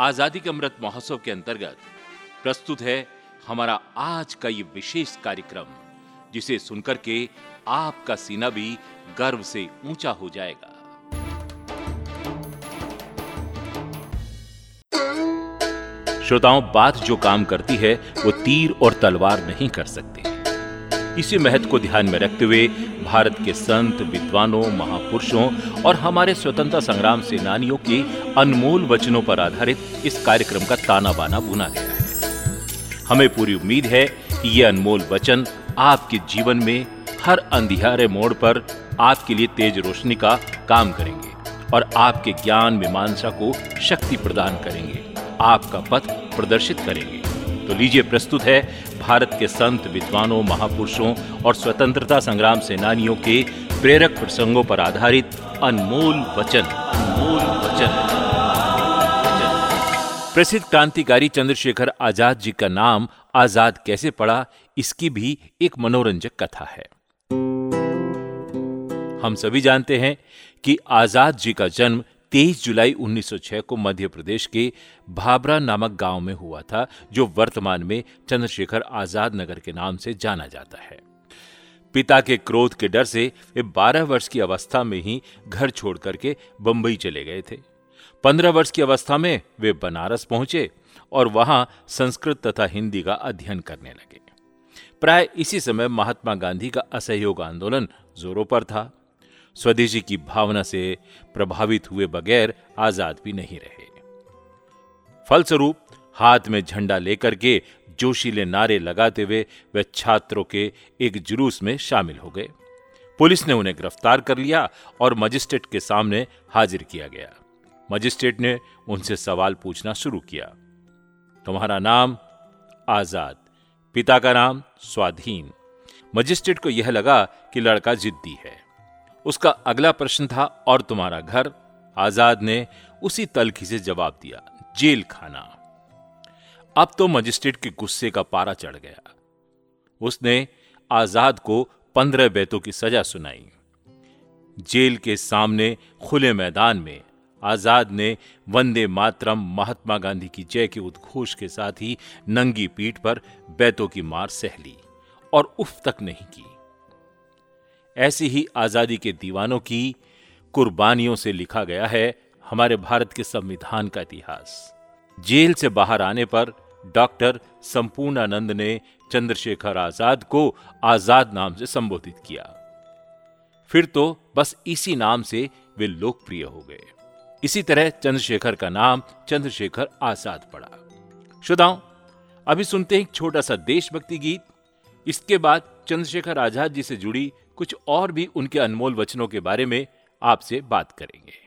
आज़ादी के अमृत महोत्सव के अंतर्गत प्रस्तुत है हमारा आज का ये विशेष कार्यक्रम, जिसे सुनकर के आपका सीना भी गर्व से ऊँचा हो जाएगा। श्रोताओं, बात जो काम करती है, वो तीर और तलवार नहीं कर सकती। इसी महत्व को ध्यान में रखते हुए भारत के संत, विद्वानों, महापुरुषों और हमारे स्वतंत्रता संग्राम सेनानियों के अनमोल वचनों पर आधारित इस कार्यक्रम का ताना बाना बुना गया है। हमें पूरी उम्मीद है कि ये अनमोल वचन आपके जीवन में हर अंधियारे मोड़ पर आपके लिए तेज रोशनी का काम करेंगे और आपके ज्ञान मीमांसा को शक्ति प्रदान करेंगे। आपका पथ प्रदर्शित करेंगे। तो लीजिए प्रस्तुत है भारत के संत, विद्वानों, महापुरुषों और स्वतंत्रता संग्राम सेनानियों के प्रेरक प्रसंगों पर आधारित अनमोल वचन। अनमोल वचन। प्रसिद्ध क्रांतिकारी चंद्रशेखर आज़ाद जी का नाम आज़ाद कैसे पड़ा, इसकी भी एक मनोरंजक कथा है। हम सभी जानते हैं कि आज़ाद जी का जन्म 23 जुलाई 1906 को मध्य प्रदेश के भाबरा नामक गाँव में हुआ था, जो वर्तमान में चंद्रशेखर आज़ाद नगर के नाम से जाना जाता है। पिता के क्रोध के डर से वे 12 वर्ष की अवस्था में ही घर छोड़ करके बंबई चले गए थे। 15 वर्ष की अवस्था में वे बनारस पहुँचे और वहाँ संस्कृत तथा हिंदी का अध्ययन करने लगे। प्राय इसी समय महात्मा गांधी का असहयोग आंदोलन जोरों पर था। स्वदेशी की भावना से प्रभावित हुए बगैर आज़ाद भी नहीं रहे। फलस्वरूप, हाथ में झंडा लेकर के जोशीले नारे लगाते हुए वे छात्रों के एक जुलूस में शामिल हो गए। पुलिस ने उन्हें गिरफ़्तार कर लिया और मजिस्ट्रेट के सामने हाजिर किया गया। मजिस्ट्रेट ने उनसे सवाल पूछना शुरू किया। तुम्हारा नाम? आज़ाद। पिता का नाम? स्वाधीन। मजिस्ट्रेट को यह लगा कि लड़का जिद्दी है। उसका अगला प्रश्न था, और तुम्हारा घर? आज़ाद ने उसी तलखी से जवाब दिया, जेल खाना। अब तो मजिस्ट्रेट के गुस्से का पारा चढ़ गया। उसने आज़ाद को पंद्रह बैतों की सजा सुनाई। जेल के सामने खुले मैदान में आज़ाद ने वंदे मातरम महात्मा गांधी की जय के उद्घोष के साथ ही नंगी पीठ पर बैतों की मार सह ली और उफ तक नहीं की। ऐसी ही आज़ादी के दीवानों की कुर्बानियों से लिखा गया है हमारे भारत के संविधान का इतिहास। जेल से बाहर आने पर डॉक्टर संपूर्णानंद ने चंद्रशेखर आज़ाद को आज़ाद नाम से संबोधित किया। फिर तो बस इसी नाम से वे लोकप्रिय हो गए। इसी तरह चंद्रशेखर का नाम चंद्रशेखर आज़ाद पड़ा। श्रोताओं, अभी सुनते हैं एक छोटा सा देशभक्ति गीत। इसके बाद चंद्रशेखर आज़ाद जी से जुड़ी कुछ और भी उनके अनमोल वचनों के बारे में आपसे बात करेंगे।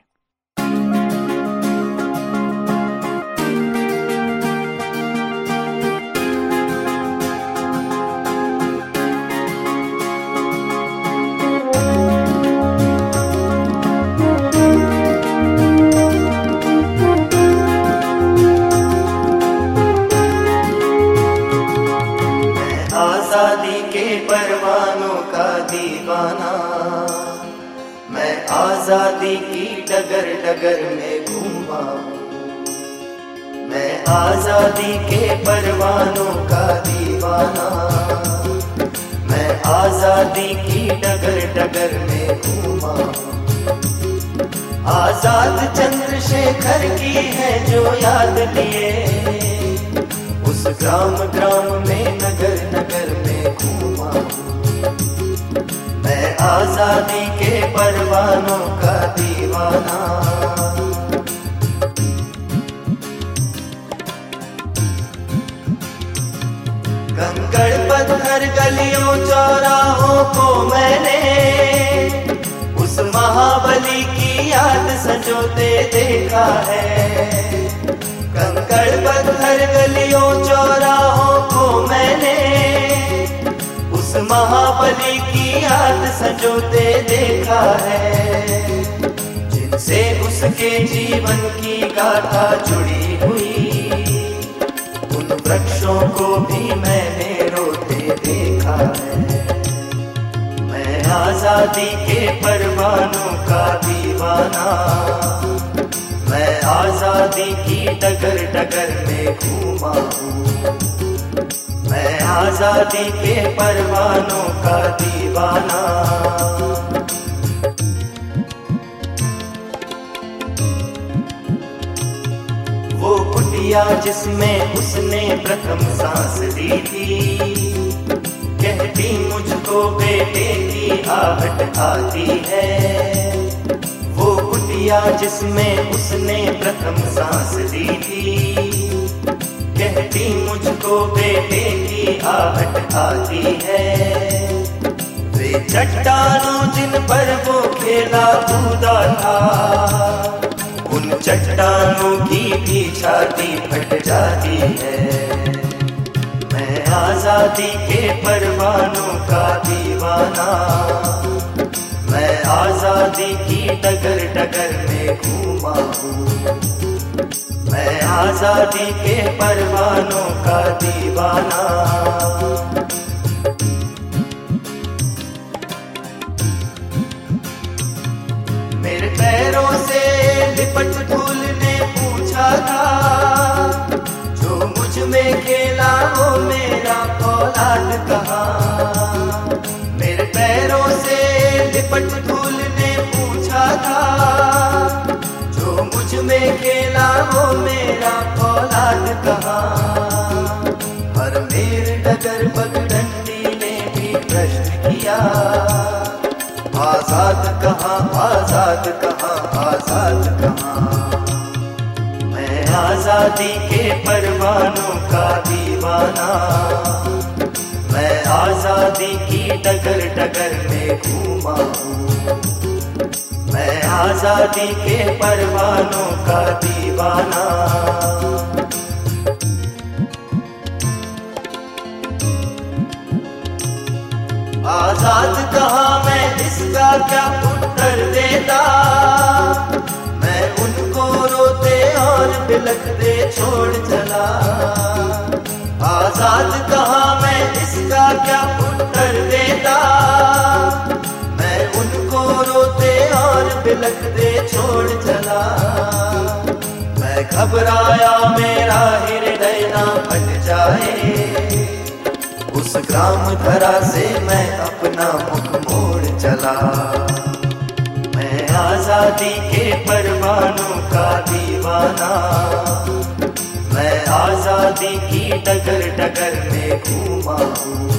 आज़ादी की डगर डगर में घूमा मैं आज़ादी के परवानों का दीवाना मैं आज़ादी की डगर डगर में घूमा आज़ाद चंद्रशेखर की है जो याद लिए उस ग्राम ग्राम में नगर नगर में घूमा आज़ादी के परवानों का दीवाना। कंकड़ पत्थर गलियों, चौराहों को मैंने उस महाबली की याद सजोते देखा है। कंकड़ पत्थर गलियों, चौराहों को मैंने महाबली की याद सजोते देखा है। जिनसे उसके जीवन की गाथा जुड़ी हुई, उन वृक्षों को भी मैंने रोते देखा है। मैं आज़ादी के परवानों का दीवाना, मैं आज़ादी की डगर डगर में घूमा हूँ। आज़ादी के परवानों का दीवाना। वो कुटिया जिसमें उसने प्रथम सांस ली थी, कहती, मुझको बेटे की आहट आती है। वो कुटिया जिसमें उसने प्रथम सांस ली थी कहती मुझको बेटे की आहट आती है। वे चट्टानों जिन पर वो खेला कूदा था, उन चट्टानों की भी छाती फट जाती है। मैं आज़ादी के परवानों का दीवाना, मैं आज़ादी की डगर डगर में घूमा हूँ। आज़ादी के परवानों का दीवाना। मेरे पैरों से लिपट धूल ने पूछा था, जो मुझमें खेला वो मेरा औलाद कहा? मेरे पैरों से लिपट धूल ने पूछा था मुझमें खेला वो मेरा औलाद कहा? हर मेरे डगर पगडंडी ने भी प्रश्न किया, आज़ाद कहाँ आज़ाद कहाँ आज़ाद कहाँ? आज़ादी के परवानों का दीवाना, मैं आज़ादी की डगर डगर में घूमा हूँ। मैं आज़ादी के परवानों का दीवाना। आज़ाद कहा मैं इसका क्या उत्तर देता? मैं उनको रोते और बिलखते छोड़ चला। आज़ाद कहा मैं इसका क्या उत्तर देता? और बिलखते छोड़ चला। मैं घबराया, मेरा हृदय ना फट जाए। उस ग्राम धरा से मैं अपना मुख मोड़ चला। मैं आज़ादी के परवानों का दीवाना। मैं आज़ादी की डगर डगर में घूमा हूँ।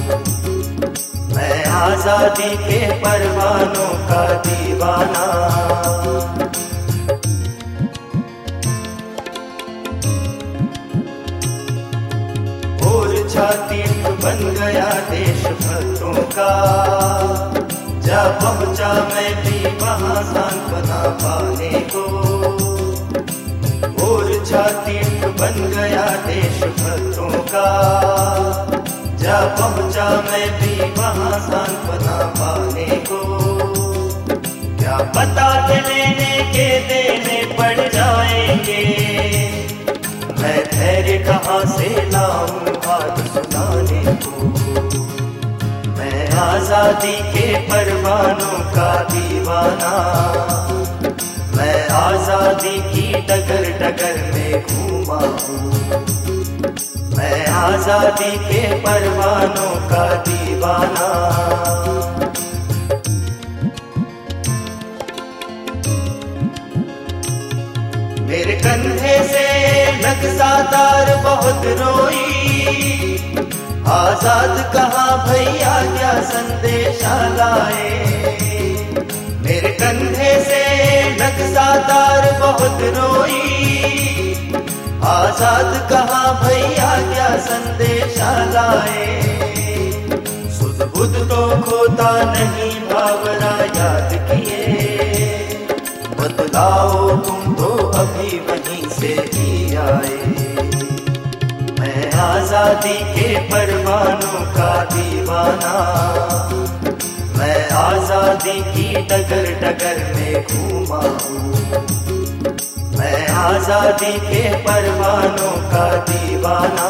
मैं आज़ादी के परवानों का दीवाना। और छाती बन गया देश भक्तों का। जा पहुँचा मैं भी वहाँ सांत्वना पाने को। और छाती बन गया देश भक्तों का। जा पहुँचा, मैं भी वहाँ सांत्वना पाने को। क्या पता लेने के देने पड़ जाएँगे। मैं धैर्य कहाँ से लाऊं बात सुनाने को? मैं आज़ादी के परवानों का दीवाना। मैं आज़ादी की डगर डगर में घूमा हूँ। मैं आज़ादी के परवानों का दीवाना। मेरे कंधे से नक्सादार बहुत रोई। आज़ाद कहा भैया, क्या संदेशा लाए मेरे कंधे से नक्सादार बहुत रोई। आज़ाद कहा भैया, क्या संदेशा लाए? सुध तो खोता नहीं भावना याद किए। बतलाओ तुम तो अभी वहीं से ही आए। मैं आज़ादी के परवानों का दीवाना। मैं आज़ादी की डगर डगर में घूमा हूँ। मैं आज़ादी के परवानों का दीवाना।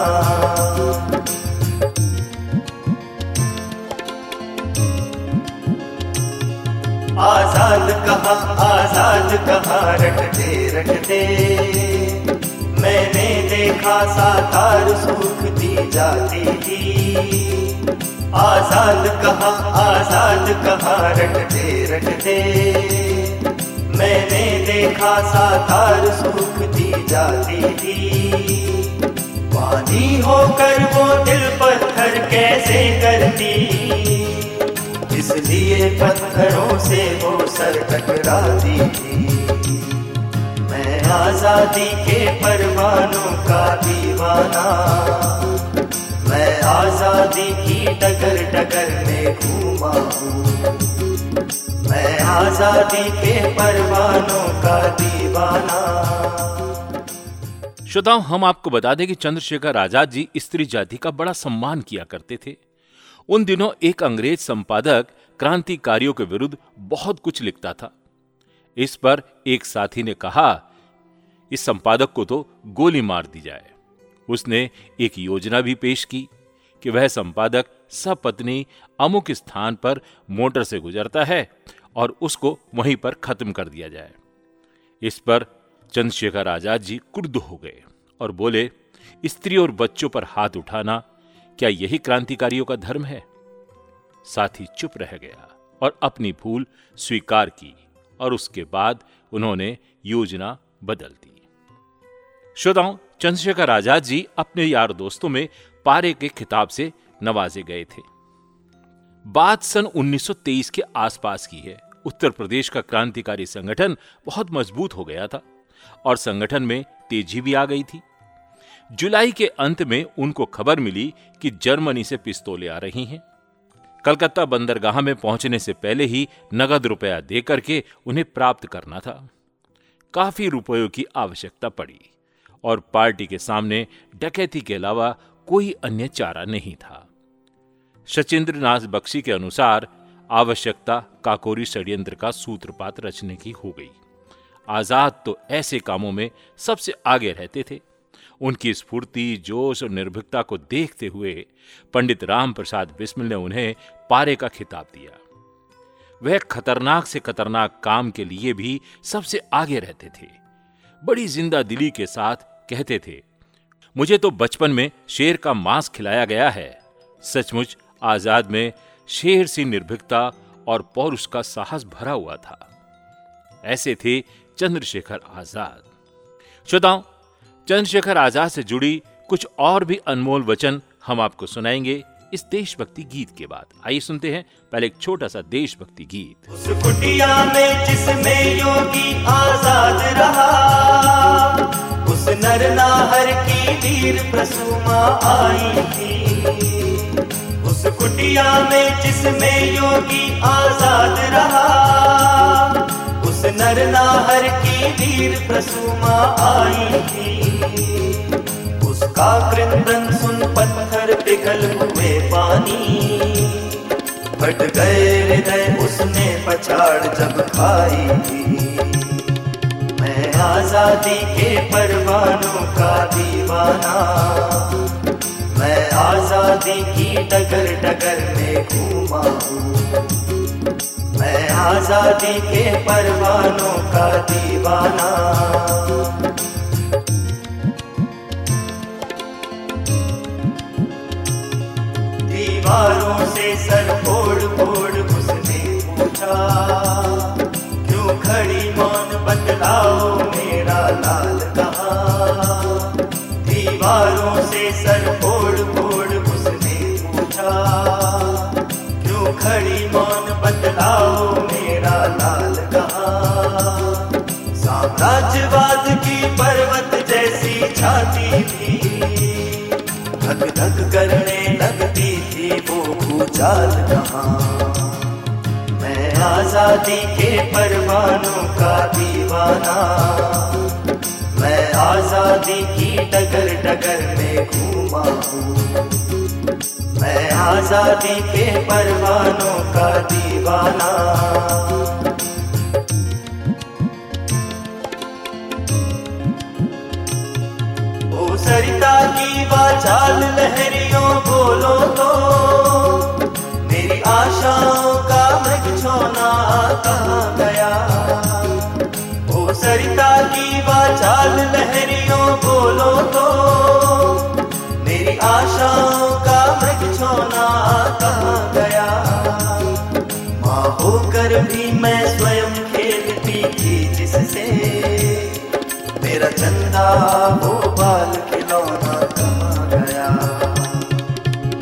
आज़ाद कहा आज़ाद कहा रटते रटते। मैं देखा साकार सुख दी जाती थी। आज़ाद कहा आज़ाद कहा रटते रटते। मैंने देखा साकार सुख दी जाती थी। पानी होकर वो दिल पत्थर कैसे करती? इसलिए पत्थरों से वो सर टकराती थी। मैं आज़ादी के परवानों का दीवाना। मैं आज़ादी की टकर डगर में घूमा हूँ। आज़ादी के परवानों का दीवाना। श्रोताओं, हम आपको बता दें कि चंद्रशेखर आज़ाद जी स्त्री जाति का बड़ा सम्मान किया करते थे। उन दिनों एक अंग्रेज़ संपादक क्रांतिकारियों के विरुद्ध बहुत कुछ लिखता था। इस पर एक साथी ने कहा, इस संपादक को तो गोली मार दी जाए। उसने एक योजना भी पेश की कि वह संपादक सपत्नी अमुक स्थान पर मोटर से गुजरता है और उसको वहीं पर खत्म कर दिया जाए। इस पर चंद्रशेखर आज़ाद जी क्रुद्ध हो गए और बोले, स्त्री और बच्चों पर हाथ उठाना क्या यही क्रांतिकारियों का धर्म है? साथी चुप रह गया और अपनी भूल स्वीकार की और उसके बाद उन्होंने योजना बदल दी। श्रोताओं, चंद्रशेखर आज़ाद जी अपने यार दोस्तों में पारे के खिताब से नवाजे गए थे। बात सन 1923 के आसपास की है। उत्तर प्रदेश का क्रांतिकारी संगठन बहुत मज़बूत हो गया था और संगठन में तेज़ी भी आ गई थी। जुलाई के अंत में उनको खबर मिली कि जर्मनी से पिस्तौलें आ रही हैं। कलकत्ता बंदरगाह में पहुँचने से पहले ही नगद रुपया देकर के उन्हें प्राप्त करना था। काफ़ी रुपयों की आवश्यकता पड़ी और पार्टी के सामने डकैती के अलावा कोई अन्य चारा नहीं था। सचिंद्र नाथ बख्शी के अनुसार आवश्यकता काकोरी षड्यंत्र का सूत्रपात रचने की हो गई। आज़ाद तो ऐसे कामों में सबसे आगे रहते थे। उनकी स्फूर्ति, जोश और निर्भीकता को देखते हुए पंडित राम प्रसाद बिस्मिल ने उन्हें पारे का खिताब दिया। वह खतरनाक से खतरनाक काम के लिए भी सबसे आगे रहते थे। बड़ी ज़िंदा दिली के साथ कहते थे, मुझे तो बचपन में शेर का मांस खिलाया गया है। सचमुच आज़ाद में शेर सी निर्भीकता और पौरुष का साहस भरा हुआ था। ऐसे थे चंद्रशेखर आज़ाद। श्रोताओं, चंद्रशेखर आज़ाद से जुड़ी कुछ और भी अनमोल वचन हम आपको सुनाएँगे इस देशभक्ति गीत के बाद। आइए सुनते हैं पहले एक छोटा सा देशभक्ति गीत। उस कुटिया में जिसमें योगी आज़ाद रहा, उस नर नाहर की वीर प्रसुमा आई थी। कुटिया में जिसमें योगी आज़ाद रहा, उस नर नाहर की वीर प्रसुमा आई थी। उसका क्रंदन सुन पत्थर पिघल हुए पानी, फट गए हृदय उसने पछाड़ जब खाई थी। मैं आज़ादी के परवानों का दीवाना मैं आज़ादी की डगर डगर में घूमा हूँ। मैं आज़ादी के परवानों का दीवाना। दीवारों से सर फोड़ फोड़ उसने पूछा, क्यों खड़ी मौन बदलाओ मेरा लाल दीवारों से सर फोड़ फोड़ उसने पूछा, क्यों खड़ी मान बतलाओ मेरा लाल कहा? साम्राज्यवाद की पर्वत जैसी छाती थी, धक धक करने लगती थी वो भूचाल कहा? मैं आज़ादी के परवानों का दीवाना मैं आज़ादी की डगर डगर में घूमा हूँ। मैं आज़ादी के परवानों का दीवाना। ओ सरिता की वाचाल लहरियों बोलो तो मेरी आशाओं का मृग छोना कहाँ गया? सरिता की वाचाल लहरियों बोलो तो मेरी आशाओं का मृग छोना कहा गया? माँ होकर भी मैं स्वयं खेलती थी जिससे मेरा चंदा वो बाल खिलौना कहा गया?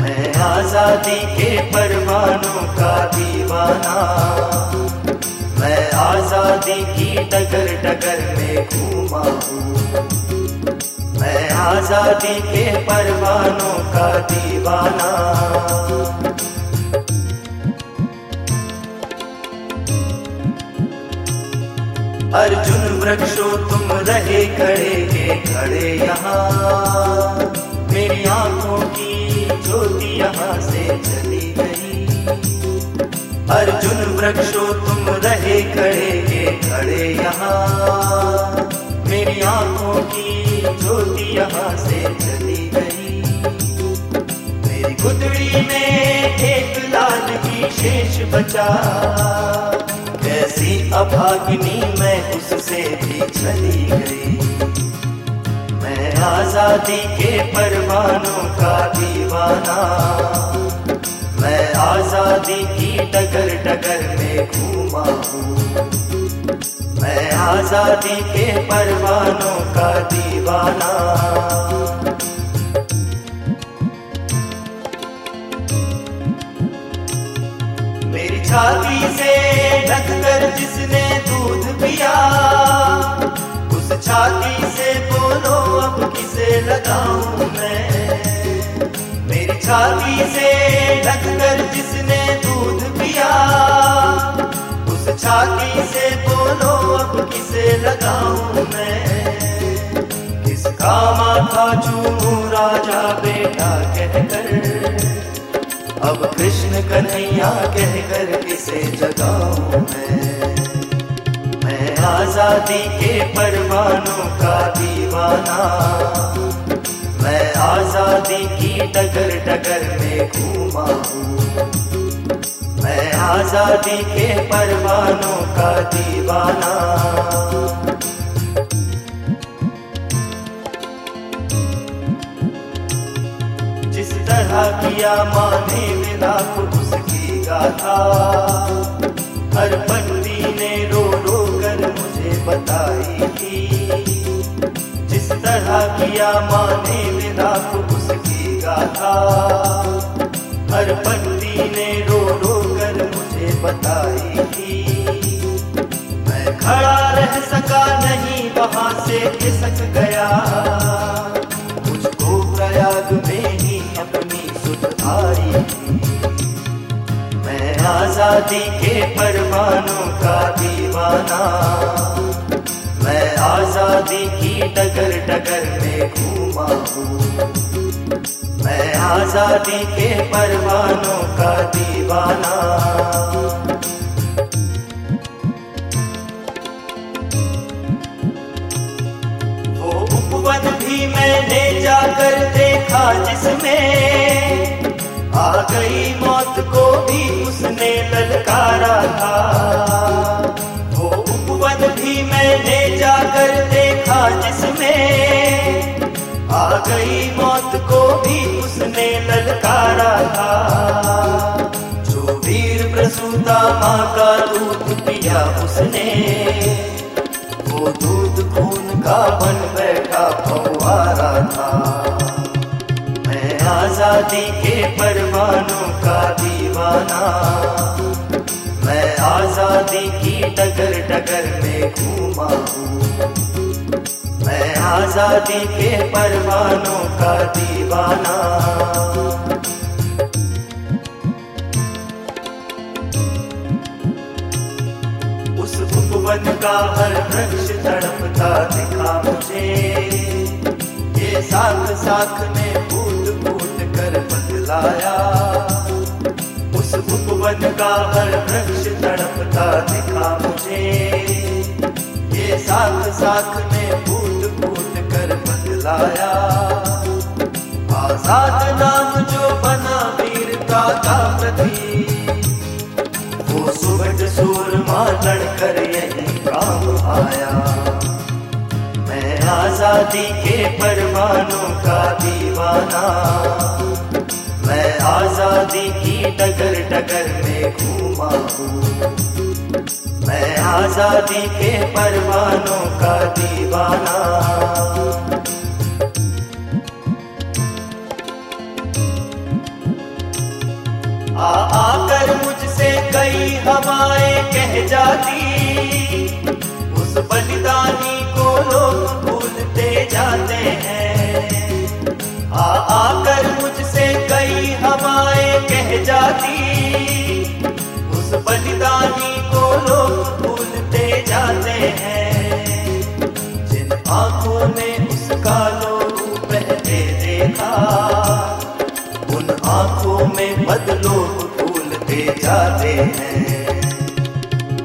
मैं आज़ादी के परमाणु का दीवाना मैं आज़ादी की डगर डगर में घूमा हूँ। मैं आज़ादी के परवानों का दीवाना। अर्जुन वृक्षो तुम रहे खड़े के खड़े यहाँ। मेरी आँखों की ज्योति यहाँ से चली। अर्जुन वृक्षो तुम रहे खड़े के खड़े यहाँ। मेरी आँखों की ज्योति यहाँ से चली गई। मेरी गुदड़ी में एक लाल की शेष बचा। कैसी अभागिनी मैं उससे भी चली गई। मैं आज़ादी के परवानों का दीवाना। मैं आज़ादी की डगर डगर में घूमा हूँ। मैं आज़ादी के परवानों का दीवाना। मेरी छाती से ढककर जिसने दूध पिया, उस छाती से बोलो अब किसे लगाऊँ मैं? मेरी छाती से ढककर जिसने दूध पिया, उस छाती से बोलो अब किसे लगाऊँ मैं? किसका माथा चूमू राजा बेटा कहकर? अब कृष्ण कन्हैया कहकर किसे जगाऊं मैं? मैं आज़ादी के परवानों का दीवाना मैं आज़ादी के परवानों का दीवाना। जिस तरह किया माने मिलाप उसकी गाथा, हर बंदी ने रो रो कर मुझे बताई थी। जिस तरह किया माने मिलाप उसकी गाथा हर बंदी ने रो रो कर मुझे बताई थी। मैं खड़ा रह सका नहीं, वहाँ से खिसक गया। मुझको प्रयाग में ही अपनी सुधारी थी। मैं आज़ादी के परवानों का दीवाना। मैं आज़ादी की डगर डगर में घूमा हूँ। आज़ादी के परवानों का दीवाना। वो उपवन भी मैंने जाकर देखा जिसमें आ गई मौत को भी उसने ललकारा था। वो उपवन भी मैंने जाकर देखा जिसमें आ गई मौत को भी उसने था। जो वीर प्रसूता माँ का दूध पिया उसने, वो दूध खून का बन बैठा फवारा था। मैं आज़ादी के परवानों का दीवाना, मैं आज़ादी की टगर टगर में घूमा हूँ। मैं आज़ादी के परवानों का दीवाना का हर वृक्ष तड़पता दिखा मुझे। ये साख साख ने भूत फूट कर बदलाया उस उपवन का हर वृक्ष तड़पता दिखा मुझे। ये साथ साख ने भूत फूट कर बदलाया आज़ाद नाम जो बना वीरता का प्रतीक सूरमा लड़कर यही काम आया। मैं आज़ादी के परवानों का दीवाना। मैं आज़ादी की डगर डगर में घूमा हूँ। मैं आज़ादी के परवानों का दीवाना। आ, आकर कई हवाएँ कह जाती। उस बलिदानी को लोग भूलते जाते हैं। आ, आकर मुझसे कई हवाएँ कह जाती। उस बलिदानी को लोग भूलते जाते हैं। जिन आँखों ने उसका लोग पहले देखा, उन आँखों में बदलो जाते हैं।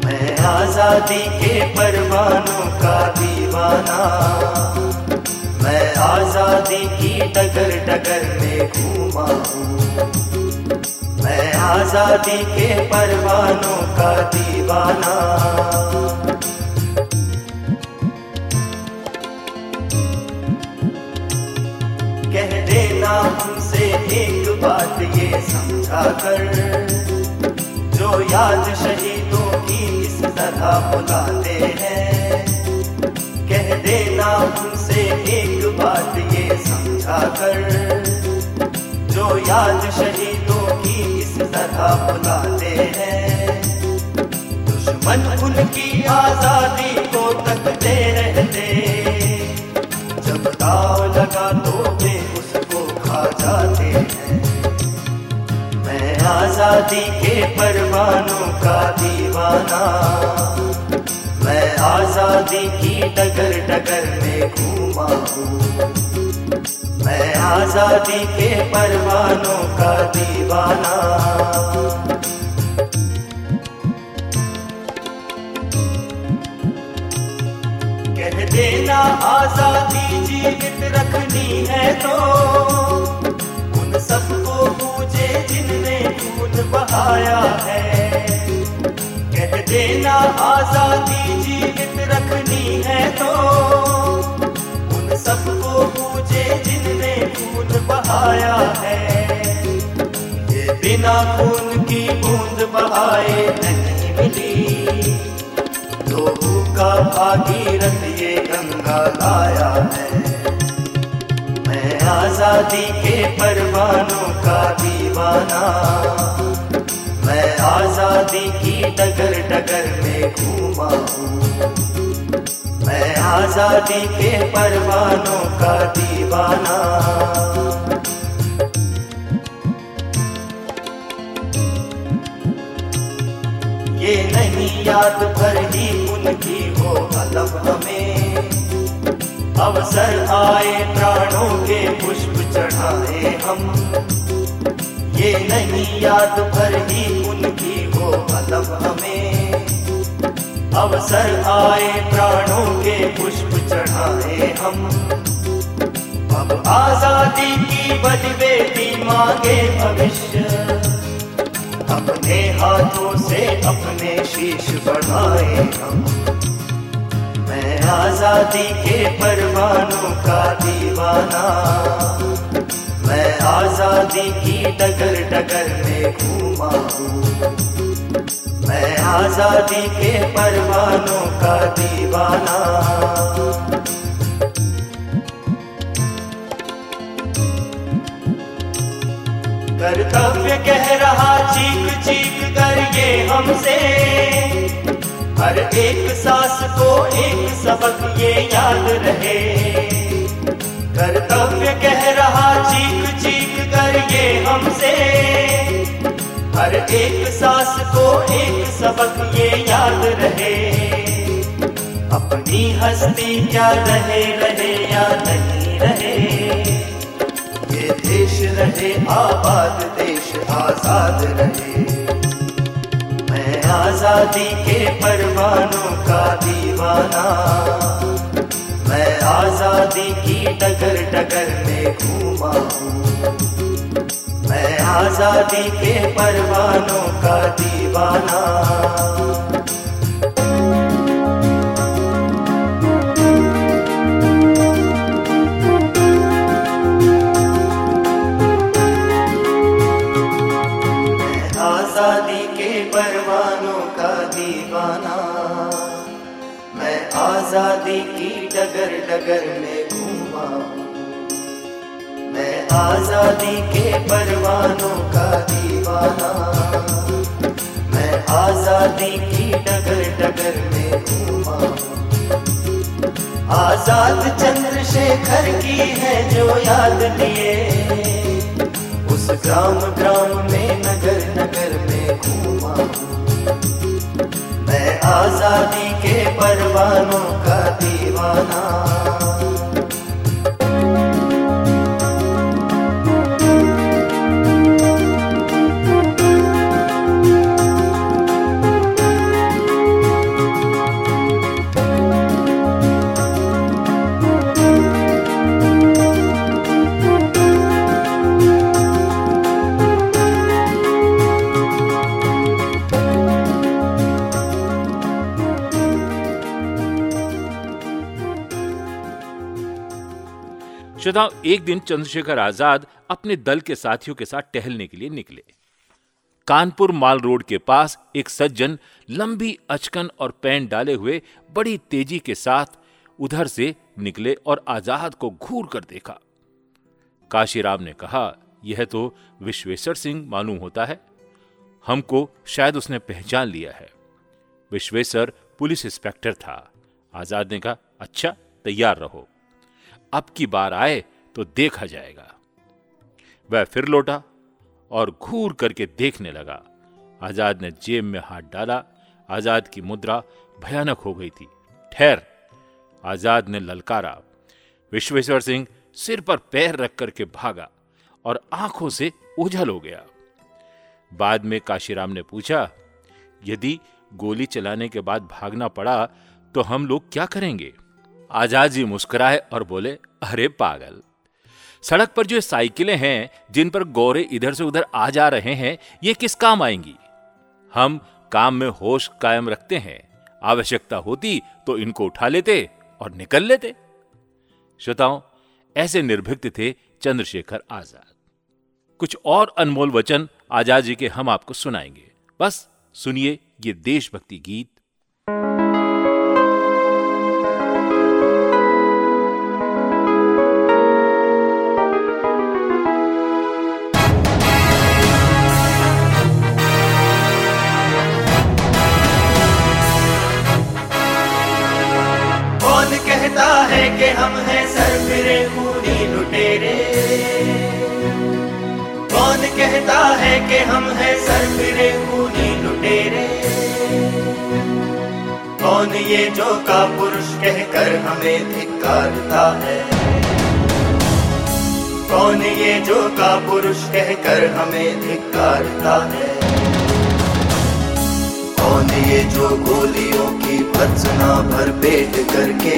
मैं आज़ादी के परवानों का दीवाना। मैं आज़ादी की डगर डगर में घूमा हूँ। मैं आज़ादी के परवानों का दीवाना। कह देना उनसे एक बात ये समझा कर जो याद शहीदों की इस तरह बुलाते हैं। कह देना उनसे एक बात ये समझा कर जो याद शहीदों की इस तरह बुलाते हैं। दुश्मन उनकी आज़ादी को तकते रहते, जब दाव लगा तो वे उसको खा जाते। हैं आज़ादी के परवानों का दीवाना। मैं आज़ादी की डगर डगर में घूमा हूँ। मैं आज़ादी के परवानों का दीवाना। कह देना आज़ादी जीवित रखनी है तो बहाया है। कह देना आज़ादी जीवित रखनी है तो। उन सबको पूजे जिनने खून बहाया है। ये बिना खून की बूंद बहाए नहीं मिली। लोगों का भागीरथ ये गंगा लाया है। मैं आज़ादी के परवानों का दीवाना। मैं आज़ादी की डगर डगर में घूमा हूँ। मैं आज़ादी के परवानों का दीवाना। ये नहीं याद भर ही उनकी हो अलग हमें। अवसर आए प्राणों के पुष्प चढ़ाए हम। ये नहीं याद भर ही उनकी हो अलग हमें। अवसर आए, प्राणों के पुष्प चढ़ाए हम। अब आज़ादी की बड़ी बेटी मांगे भविष्य। अपने हाथों से अपने शीश बढ़ाए हम। मैं आज़ादी के परवानों का दीवाना। मैं आज़ादी की डगर डगर में घूमा हूँ। मैं आज़ादी के परवानों का दीवाना। कर्तव्य कह रहा, चीख चीख कर ये हमसे। हर एक सांस को एक सबक ये याद रहे। कर्तव्य कह रहा, चीख चीख कर ये हमसे। हर एक सांस को एक सबक ये याद रहे। अपनी हस्ती क्या रहे रहे या नहीं रहे? ये देश रहे, आबाद देश, आज़ाद रहे। मैं आज़ादी के परवानों का दीवाना। मैं आज़ादी की टकर टकर में घूमा हूँ। मैं आज़ादी के परवानों का दीवाना। आज़ादी की डगर डगर में घूमा। मैं आज़ादी के परवानों का दीवाना। मैं आज़ादी की डगर डगर में घूमा। आज़ाद चंद्रशेखर की है जो याद लिए उस ग्राम ग्राम में नगर नगर में घूमा। आज़ादी के परवानों का दीवाना। श्रोताओं, एक दिन चंद्रशेखर आज़ाद अपने दल के साथियों के साथ टहलने के लिए निकले। कानपुर माल रोड के पास एक सज्जन लंबी अचकन और पैंट डाले हुए बड़ी तेज़ी के साथ उधर से निकले और आज़ाद को घूर कर देखा। काशीराम ने कहा, यह तो विश्वेश्वर सिंह मालूम होता है। हमको शायद उसने पहचान लिया है। विश्वेश्वर पुलिस इंस्पेक्टर था। आज़ाद ने कहा अच्छा तैयार रहो। अब की बार आए तो देखा जाएगा। वह फिर लौटा और घूर करके देखने लगा। आज़ाद ने जेब में हाथ डाला। आज़ाद की मुद्रा भयानक हो गई थी। ठहर। आज़ाद ने ललकारा। विश्वेश्वर सिंह सिर पर पैर रख करके भागा और आँखों से ओझल हो गया। बाद में काशीराम ने पूछा, यदि गोली चलाने के बाद भागना पड़ा तो हम लोग क्या करेंगे? आज़ाद जी मुस्कुराए और बोले, अरे पागल, सड़क पर जो साइकिलें हैं, जिन पर गोरे इधर से उधर आ जा रहे हैं, ये किस काम आएँगी? हम काम में होश कायम रखते हैं, आवश्यकता होती तो इनको उठा लेते और निकल लेते। श्रोताओं, ऐसे निर्भिक्त थे चंद्रशेखर आज़ाद। कुछ और अनमोल वचन आज़ाद जी के हम आपको सुनाएँगे। बस सुनिए ये देशभक्ति गीत। कहता है कि हम हैं सरफिरे खूनी लुटेरे। कौन ये जो का पुरुष कहकर हमें धिक्कारता है? कौन ये जो का पुरुष कहकर हमें धिक्कारता है? कौन ये जो गोलियों की भत्सना भर पेट करके?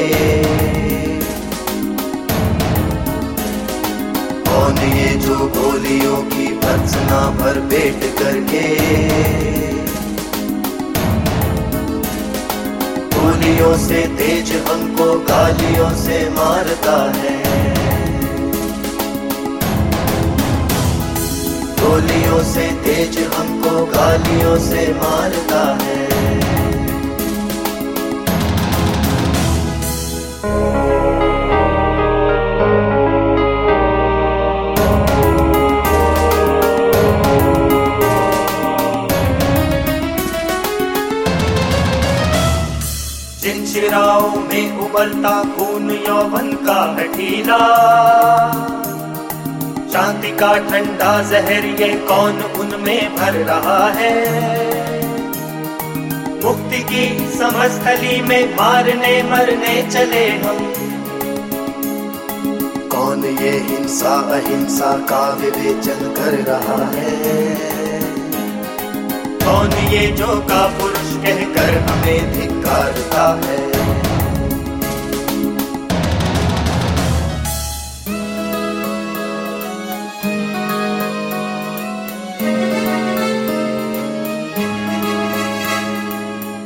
कौन ये जो गोलियों की भत्सना भर पेट करके। गोलियों से तेज हमको गालियों से मारता है। गोलियों से तेज हमको गालियों से मारता है। शिराओं में उबलता खून यौवन का हठीला। शांति का ठंडा जहर ये कौन उनमें भर रहा है? मुक्ति की समस्थली में मारने मरने चले हम। कौन ये हिंसा अहिंसा का विवेचन कर रहा है? कौन ये जो का पुरुष कहकर हमें धिकारता है।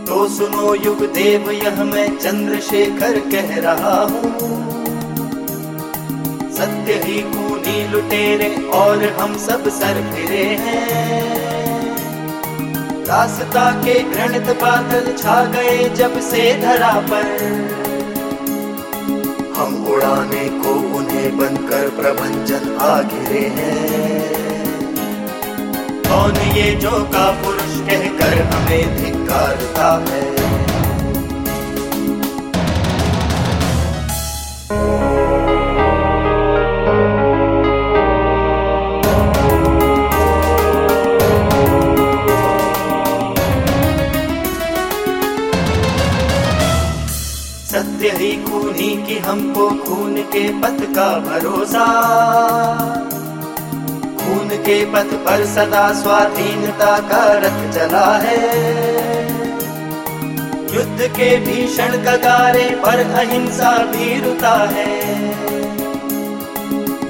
तो सुनो युग देव, यह मैं चंद्रशेखर कह रहा हूँ। सत्य ही खूनी लुटेरे और हम सब सर फिरे हैं। रास्ता के घृणित बादल छा गए जब से धरा पर। हम उड़ाने को उन्हें बनकर प्रभंजन आ गिरे हैं। कौन ये जो का पुरुष कहकर हमें धिकारता है? खून के पथ का भरोसा। खून के पथ पर सदा स्वाधीनता का रथ चला है। युद्ध के भीषण कगारे पर अहिंसा भी रुता है।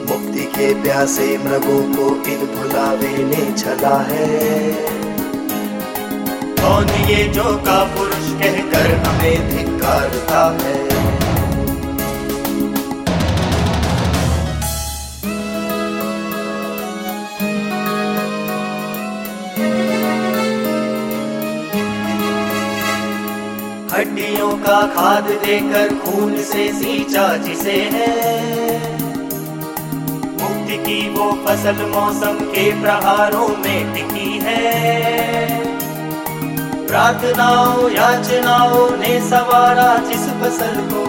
मुक्ति के प्यासे मृगों को इन भुलावे ने चला है। कौन ये जो का पुरुष कहकर हमें धिकारता है? हड्डियों का खाद देकर खून से सींचा जिसे है। मुक्ति की वो फ़सल मौसम के प्रहारों में टिकी है। प्रार्थनाओं, याचनाओं ने सवारा जिस फ़सल को।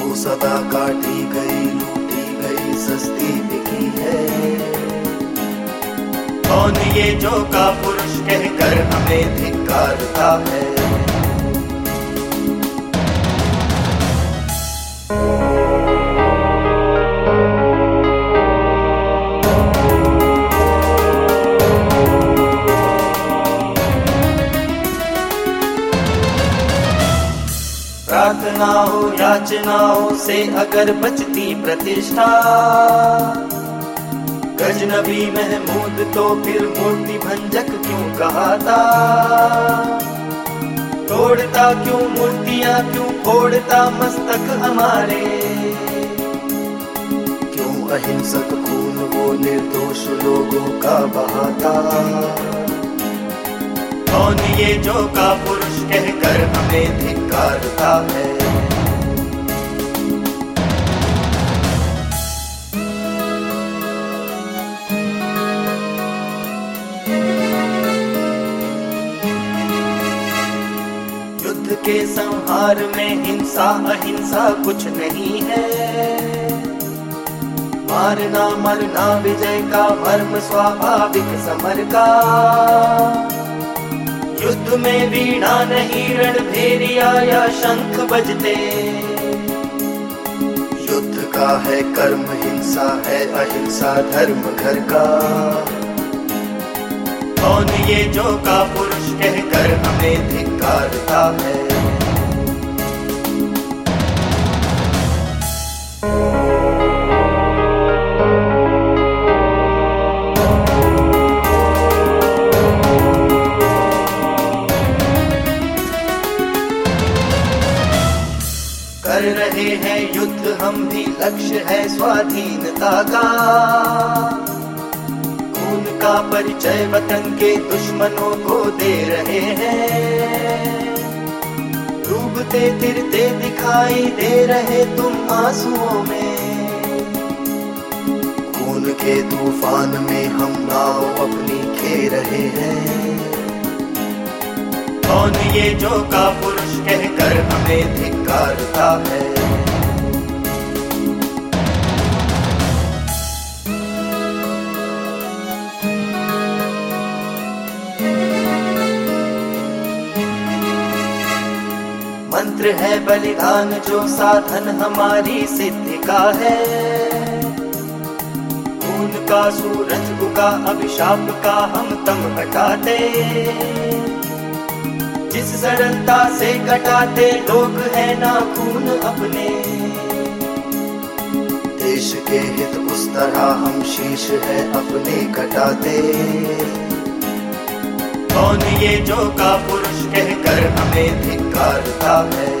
वो सदा काटी गई, लूटी गई, सस्ती बिकी है। कौन ये जो का पुरुष कहकर हमें धिकारता है। प्रार्थना प्रार्थनाओं याचनाओं से अगर बचती प्रतिष्ठा गजनबी महमूद तो फिर मूर्ति भंजक क्यों कहाता? तोड़ता क्यों मूर्तियाँ, क्यों फोड़ता मस्तक हमारे? क्यों अहिंसक खून वो निर्दोष लोगों का बहाता? कौन ये जो का पुरुष कहकर हमें धिकारता है? के संहार में हिंसा, अहिंसा कुछ नहीं है। मारना, मरना, विजय का मर्म, स्वाभाविक समर का। युद्ध में वीणा नहीं, रणभेरिया या शंख बजते। युद्ध का है कर्म, हिंसा है अहिंसा, धर्म घर का। कौन ये जो का पुरुष कहकर हमें धिकारता है? कर रहे हैं युद्ध, हम भी लक्ष्य है स्वाधीनता का। का परिचय वतन के दुश्मनों को दे रहे हैं। डूबते, तिरते दिखाई दे रहे तुम आंसुओं में। खून के तूफ़ान में हम नाव अपनी खे रहे हैं। कौन ये जो का पुरुष कहकर हमें धिकारता है? है बलिदान जो साधन हमारी सिद्धि का है। खून का, सूरज उगा, अभिशाप का हम तम हटाते। जिस सरलता से कटाते लोग है ना खून अपने। देश के हित उस तरह हम शीश है अपने कटाते। कौन ये जो का पुरुष कहकर हमें धिकारता है?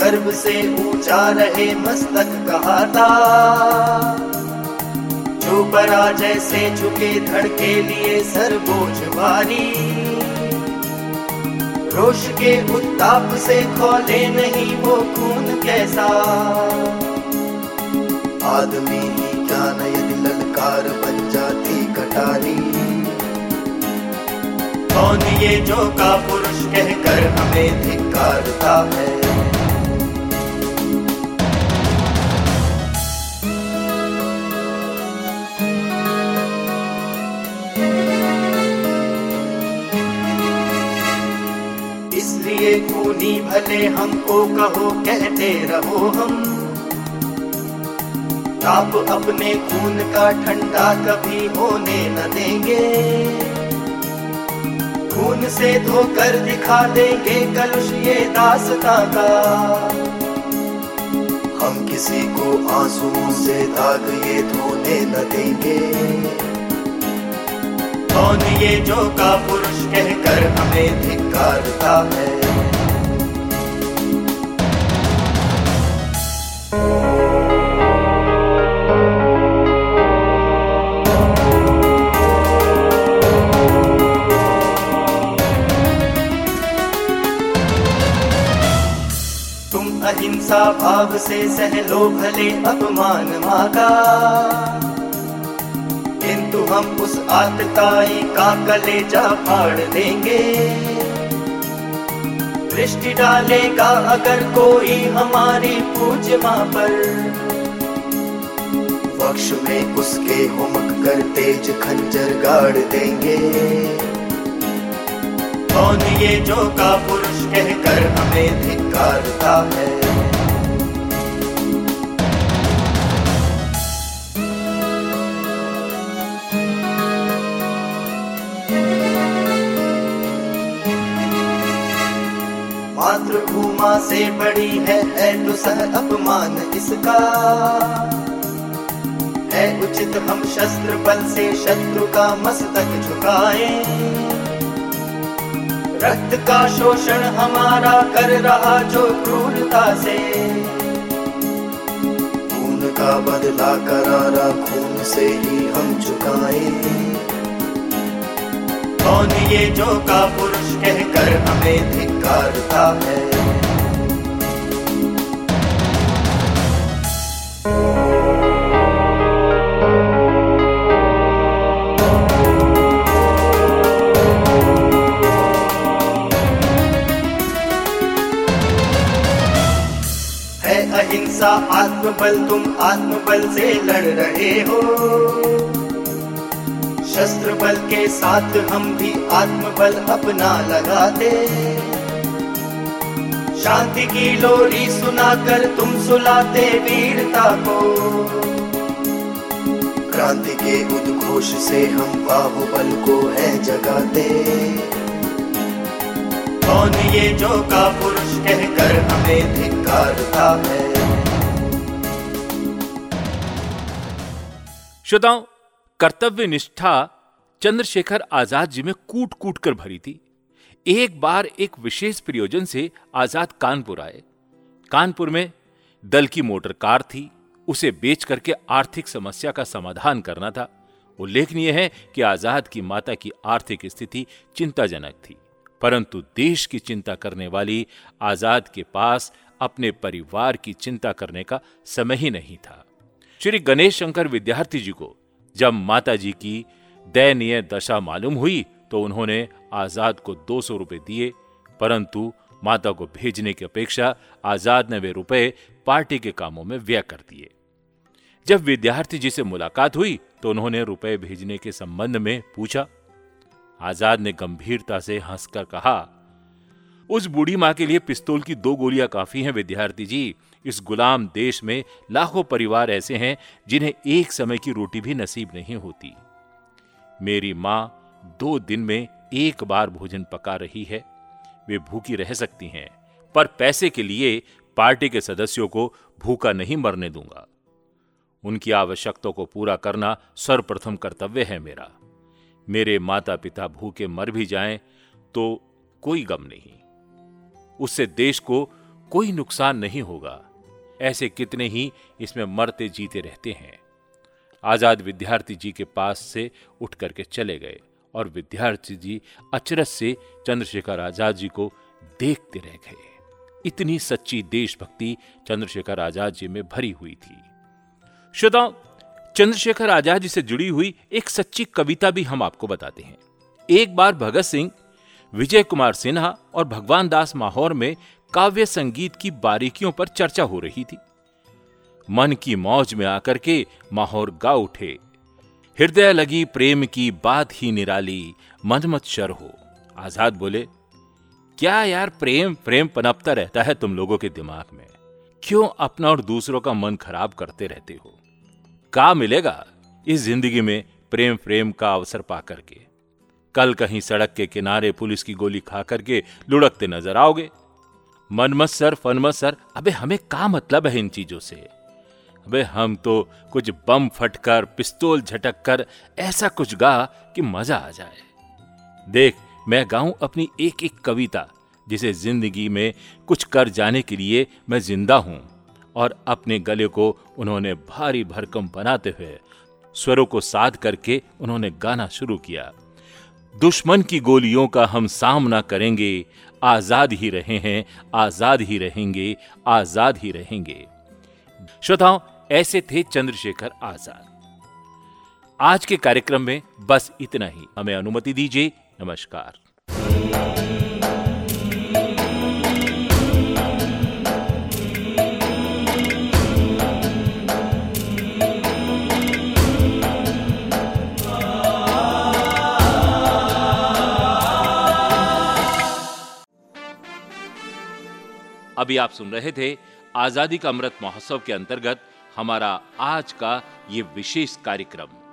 गर्भ से ऊँचा रहे मस्तक कहाता जो पराजय से झुके धड़ के लिए सर बोझ भारी रोष के उत्ताप से खोले नहीं वो खून कैसा। आदमी ही क्या न यदि ललकार बन जाती कटारी। कौन ये जो का पुरुष कहकर हमें धिकारता है? खूनी भले हमको कहो, कहते रहो हम। ताप अपने खून का ठंडा कभी होने न देंगे। खून से धोकर दिखा देंगे कलुष ये दासता का। हम किसी को आंसुओं से दाग ये धोने न देंगे। कौन ये जो का पुरुष कहकर हमें धिकारता है? अहिंसा भाव से सह लो भले अपमान मागा किंतु हम उस आतताई का कलेजा फाड़ देंगे। दृष्टि डालेगा अगर कोई हमारी पूज माँ पर। वक्ष में उसके हुमक कर तेज खंजर गाड़ देंगे। कौन ये जो का पुरुष कहकर हमें धिकारता है? मातृभूमा से बड़ी है तो सह अपमान इसका। है उचित हम शस्त्र बल से शत्रु का मस्तक झुकाए। रक्त का शोषण हमारा कर रहा जो क्रूरता से। खून का बदला करारा खून से ही हम चुकाए कौन ये जो का पुरुष कहकर हमें धिकारता है? है अहिंसा, आत्मबल, तुम आत्मबल से लड़ रहे हो। शस्त्र बल के साथ हम भी आत्मबल अपना लगाते शांति की लोरी सुनाकर तुम सुलाते वीरता को। क्रांति के उद्घोष से हम बाहुबल को है जगाते। कौन ये जो का पुरुष कहकर हमें धिकारता है? श्रोताओं कर्तव्य निष्ठा चंद्रशेखर आज़ाद जी में कूट कूट कर भरी थी। एक बार एक विशेष प्रयोजन से आज़ाद कानपुर आए। कानपुर में दल की मोटर कार थी, उसे बेच करके आर्थिक समस्या का समाधान करना था। उल्लेखनीय है कि आज़ाद की माता की आर्थिक स्थिति चिंताजनक थी, परंतु देश की चिंता करने वाली आज़ाद के पास अपने परिवार की चिंता करने का समय ही नहीं था। श्री गणेश शंकर विद्यार्थी जी को जब माता जी की दयनीय दशा मालूम हुई तो उन्होंने आज़ाद को दो सौ रुपए दिए, परंतु माता को भेजने की अपेक्षा आज़ाद ने वे रुपए पार्टी के कामों में व्यय कर दिए। जब विद्यार्थी जी से मुलाकात हुई तो उन्होंने रुपए भेजने के संबंध में पूछा। आज़ाद ने गंभीरता से हंसकर कहा, उस बूढ़ी माँ के लिए पिस्तौल की दो गोलियाँ काफ़ी हैं विद्यार्थी जी। इस गुलाम देश में लाखों परिवार ऐसे हैं जिन्हें एक समय की रोटी भी नसीब नहीं होती। मेरी माँ दो दिन में एक बार भोजन पका रही है। वे भूखी रह सकती हैं, पर पैसे के लिए पार्टी के सदस्यों को भूखा नहीं मरने दूँगा। उनकी आवश्यकता को पूरा करना सर्वप्रथम कर्तव्य है मेरा। मेरे माता पिता भूखे मर भी जाएँ तो कोई गम नहीं। उससे देश को कोई नुकसान नहीं होगा। ऐसे कितने ही इसमें मरते जीते रहते हैं। आज़ाद विद्यार्थी जी के पास से उठ करके चले गए और विद्यार्थी जी अचरज से चंद्रशेखर आज़ाद जी को देखते रह गए। इतनी सच्ची देशभक्ति चंद्रशेखर आज़ाद जी में भरी हुई थी। श्रोताओं, चंद्रशेखर आज़ाद जी से जुड़ी हुई एक सच्ची कविता भी हम आपको बताते हैं। एक बार भगत सिंह, विजय कुमार सिन्हा और भगवान दास माहौर में काव्य संगीत की बारीकियों पर चर्चा हो रही थी। मन की मौज में आकर के माहौर गा उठे। हृदय लगी प्रेम की बात ही निराली मनमत शर हो। आज़ाद बोले, क्या यार प्रेम प्रेम पनपता रहता है तुम लोगों के दिमाग में? क्यों अपना और दूसरों का मन खराब करते रहते हो? का मिलेगा इस ज़िंदगी में प्रेम प्रेम का अवसर पा करके? कल कहीं सड़क के किनारे पुलिस की गोली खा करके लुढ़कते नज़र आओगे? मनमत सर फनमत सर। अबे, हमें का मतलब है इन चीज़ों से? अबे, हम तो कुछ बम फटकर, पिस्तौल झटक कर ऐसा कुछ गा कि मज़ा आ जाए। देख, मैं गाऊं अपनी एक एक कविता, जिसे ज़िंदगी में कुछ कर जाने के लिए मैं ज़िंदा हूँ, और अपने गले को उन्होंने भारी भरकम बनाते हुए, स्वरों को साध करके उन्होंने गाना शुरू किया। दुश्मन की गोलियों का हम सामना करेंगे आज़ाद ही रहे हैं, आज़ाद ही रहेंगे, आज़ाद ही रहेंगे। श्रोताओं, ऐसे थे चंद्रशेखर आज़ाद। आज के कार्यक्रम में बस इतना ही। हमें अनुमति दीजिए। नमस्कार। अभी आप सुन रहे थे आज़ादी का अमृत महोत्सव के अंतर्गत हमारा आज का ये विशेष कार्यक्रम।